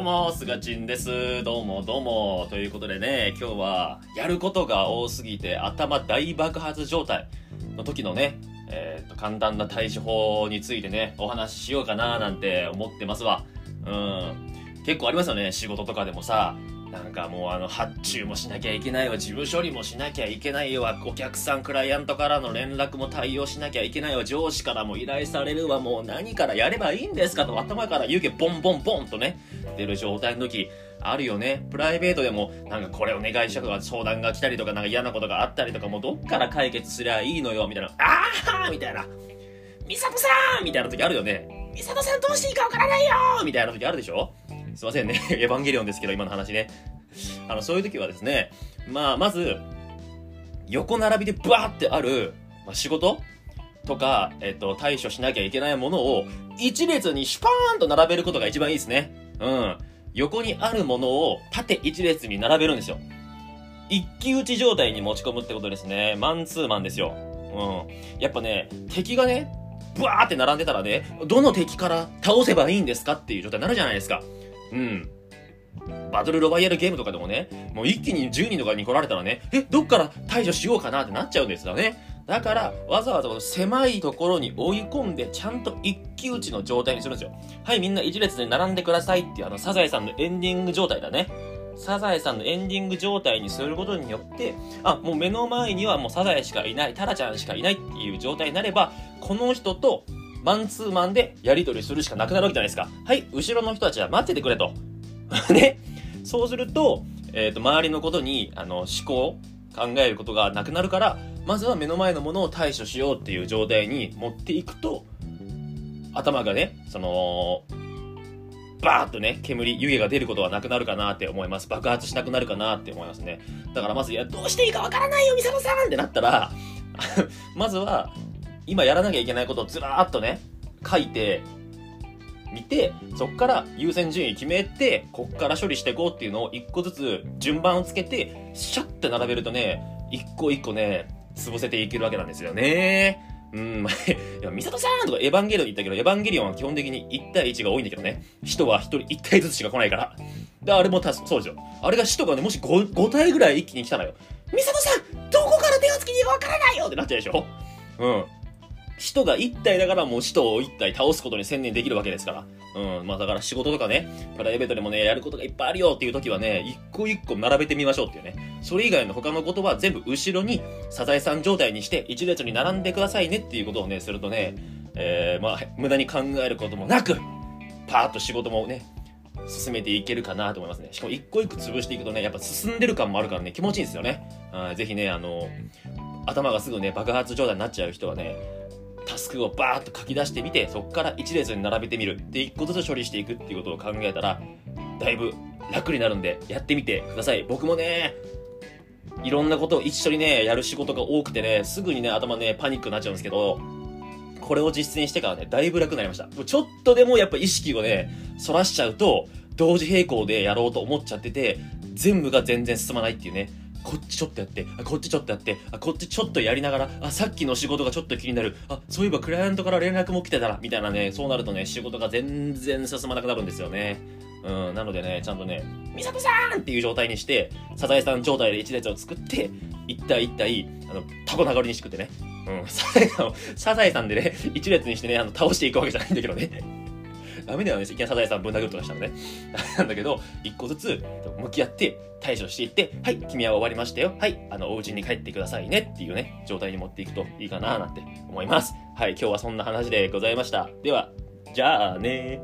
どうも、すがちんです。どうもどうも。ということでね、今日は、やることが多すぎて頭大爆発状態の時のね、えっ、と、簡単な対処法についてね、お話ししようかななんて思ってますわ。うん。結構ありますよね、仕事とかでもさ。なんかもうあの、発注もしなきゃいけないわ、事務処理もしなきゃいけないわ、お客さん、クライアントからの連絡も対応しなきゃいけないわ、上司からも依頼されるわ、もう何からやればいいんですかと頭から湯気ボンボンボンとね、出る状態の時、あるよね。プライベートでも、なんかこれお願いしたとか相談が来たりとか、なんか嫌なことがあったりとか、もうどっから解決すりゃいいのよ、みたいな。あーみたいな。ミサトさんみたいな時あるよね。ミサトさんどうしていいかわからないよみたいな時あるでしょすいませんね。エヴァンゲリオンですけど、今の話ね。あの、そういう時はですね、まあ、まず、横並びでブワーってある、まあ、仕事？とか、えっと、対処しなきゃいけないものを、一列にシュパーンと並べることが一番いいですね。うん。横にあるものを縦一列に並べるんですよ。一騎打ち状態に持ち込むってことですね。マンツーマンですよ。うん。やっぱね、敵がね、ブワーって並んでたらね、どの敵から倒せばいいんですかっていう状態になるじゃないですか。うん。バトルロワイヤルゲームとかでもね、もう一気に10人とかに来られたらね、え、どっから対処しようかなってなっちゃうんですよね。だから、わざわざこの狭いところに追い込んで、ちゃんと一騎打ちの状態にするんですよ。はい、みんな一列で並んでくださいっていう、あの、サザエさんのエンディング状態だね。サザエさんのエンディング状態にすることによって、あ、もう目の前にはもうサザエしかいない、タラちゃんしかいないっていう状態になれば、この人とマンツーマンでやり取りするしかなくなるわけじゃないですか。はい、後ろの人たちは待っててくれと。ね。そうすると、えっ、と、周りのことに、あの、思考、考えることがなくなるから、まずは目の前のものを対処しようっていう状態に持っていくと、頭がね、その、バーッとね、煙、湯気が出ることはなくなるかなって思います。爆発しなくなるかなって思いますね。だからまず、いや、どうしていいかわからないよ、ミサトさんってなったら、まずは、今やらなきゃいけないことをずらーっとね、書いて、見て、そっから優先順位決めて、こっから処理していこうっていうのを一個ずつ順番をつけて、シャッて並べるとね、一個一個ね、潰せていけるわけなんですよね。うん、まあ、いや、ミサトさんとかエヴァンゲリオン言ったけど、エヴァンゲリオンは基本的に1対1が多いんだけどね。人は1人1体ずつしか来ないから。で、あれもたそうですよ。あれが使徒がね、もし 5, 5体ぐらい一気に来たのよ。ミサトさんどこから手をつけていいかわからないよってなっちゃうでしょうん。使徒が1体だからもう使徒を1体倒すことに専念できるわけですから。うん。まあだから仕事とかね、プライベートでもね、やることがいっぱいあるよっていう時はね、一個一個並べてみましょうっていうね。それ以外の他のことは全部後ろにサザエさん状態にして一列に並んでくださいねっていうことをね、するとね、えー、まあ無駄に考えることもなく、パーッと仕事もね、進めていけるかなと思いますね。しかも一個一個潰していくとね、やっぱ進んでる感もあるからね、気持ちいいんですよね。うんぜひね、あの、頭がすぐね、爆発状態になっちゃう人はね、クをバーッと書き出してみて、そこから一列に並べてみる。で、一個ずつ処理していくっていうことを考えたら、だいぶ楽になるんで、やってみてください。僕もね、いろんなことを一緒にね、やる仕事が多くてね、すぐにね、頭ね、パニックになっちゃうんですけど、これを実践してからね、だいぶ楽になりました。ちょっとでもやっぱ意識をね、反らしちゃうと、同時並行でやろうと思っちゃってて、全部が全然進まないっていうね。こっちちょっとやって、あこっちちょっとやって、あこっちちょっとやりながら、あ、さっきの仕事がちょっと気になる、あ、そういえばクライアントから連絡も来てたら、みたいなね、そうなるとね、仕事が全然進まなくなるんですよね。うん、なのでね、ちゃんとね、ミサトさんっていう状態にして、サザエさん状態で一列を作って、一体一体、あの、タコ流れにしくってね。うん、サザエさんを、サザエさんでね、一列にしてね、あの、倒していくわけじゃないんだけどね。ダメだよね、いきなりサザエさんぶん殴るとかしたらね。なんだけど、一個ずつ向き合って対処していって、はい、君は終わりましたよ。はい、あの、お家に帰ってくださいねっていうね、状態に持っていくといいかななんて思います。はい、今日はそんな話でございました。では、じゃあね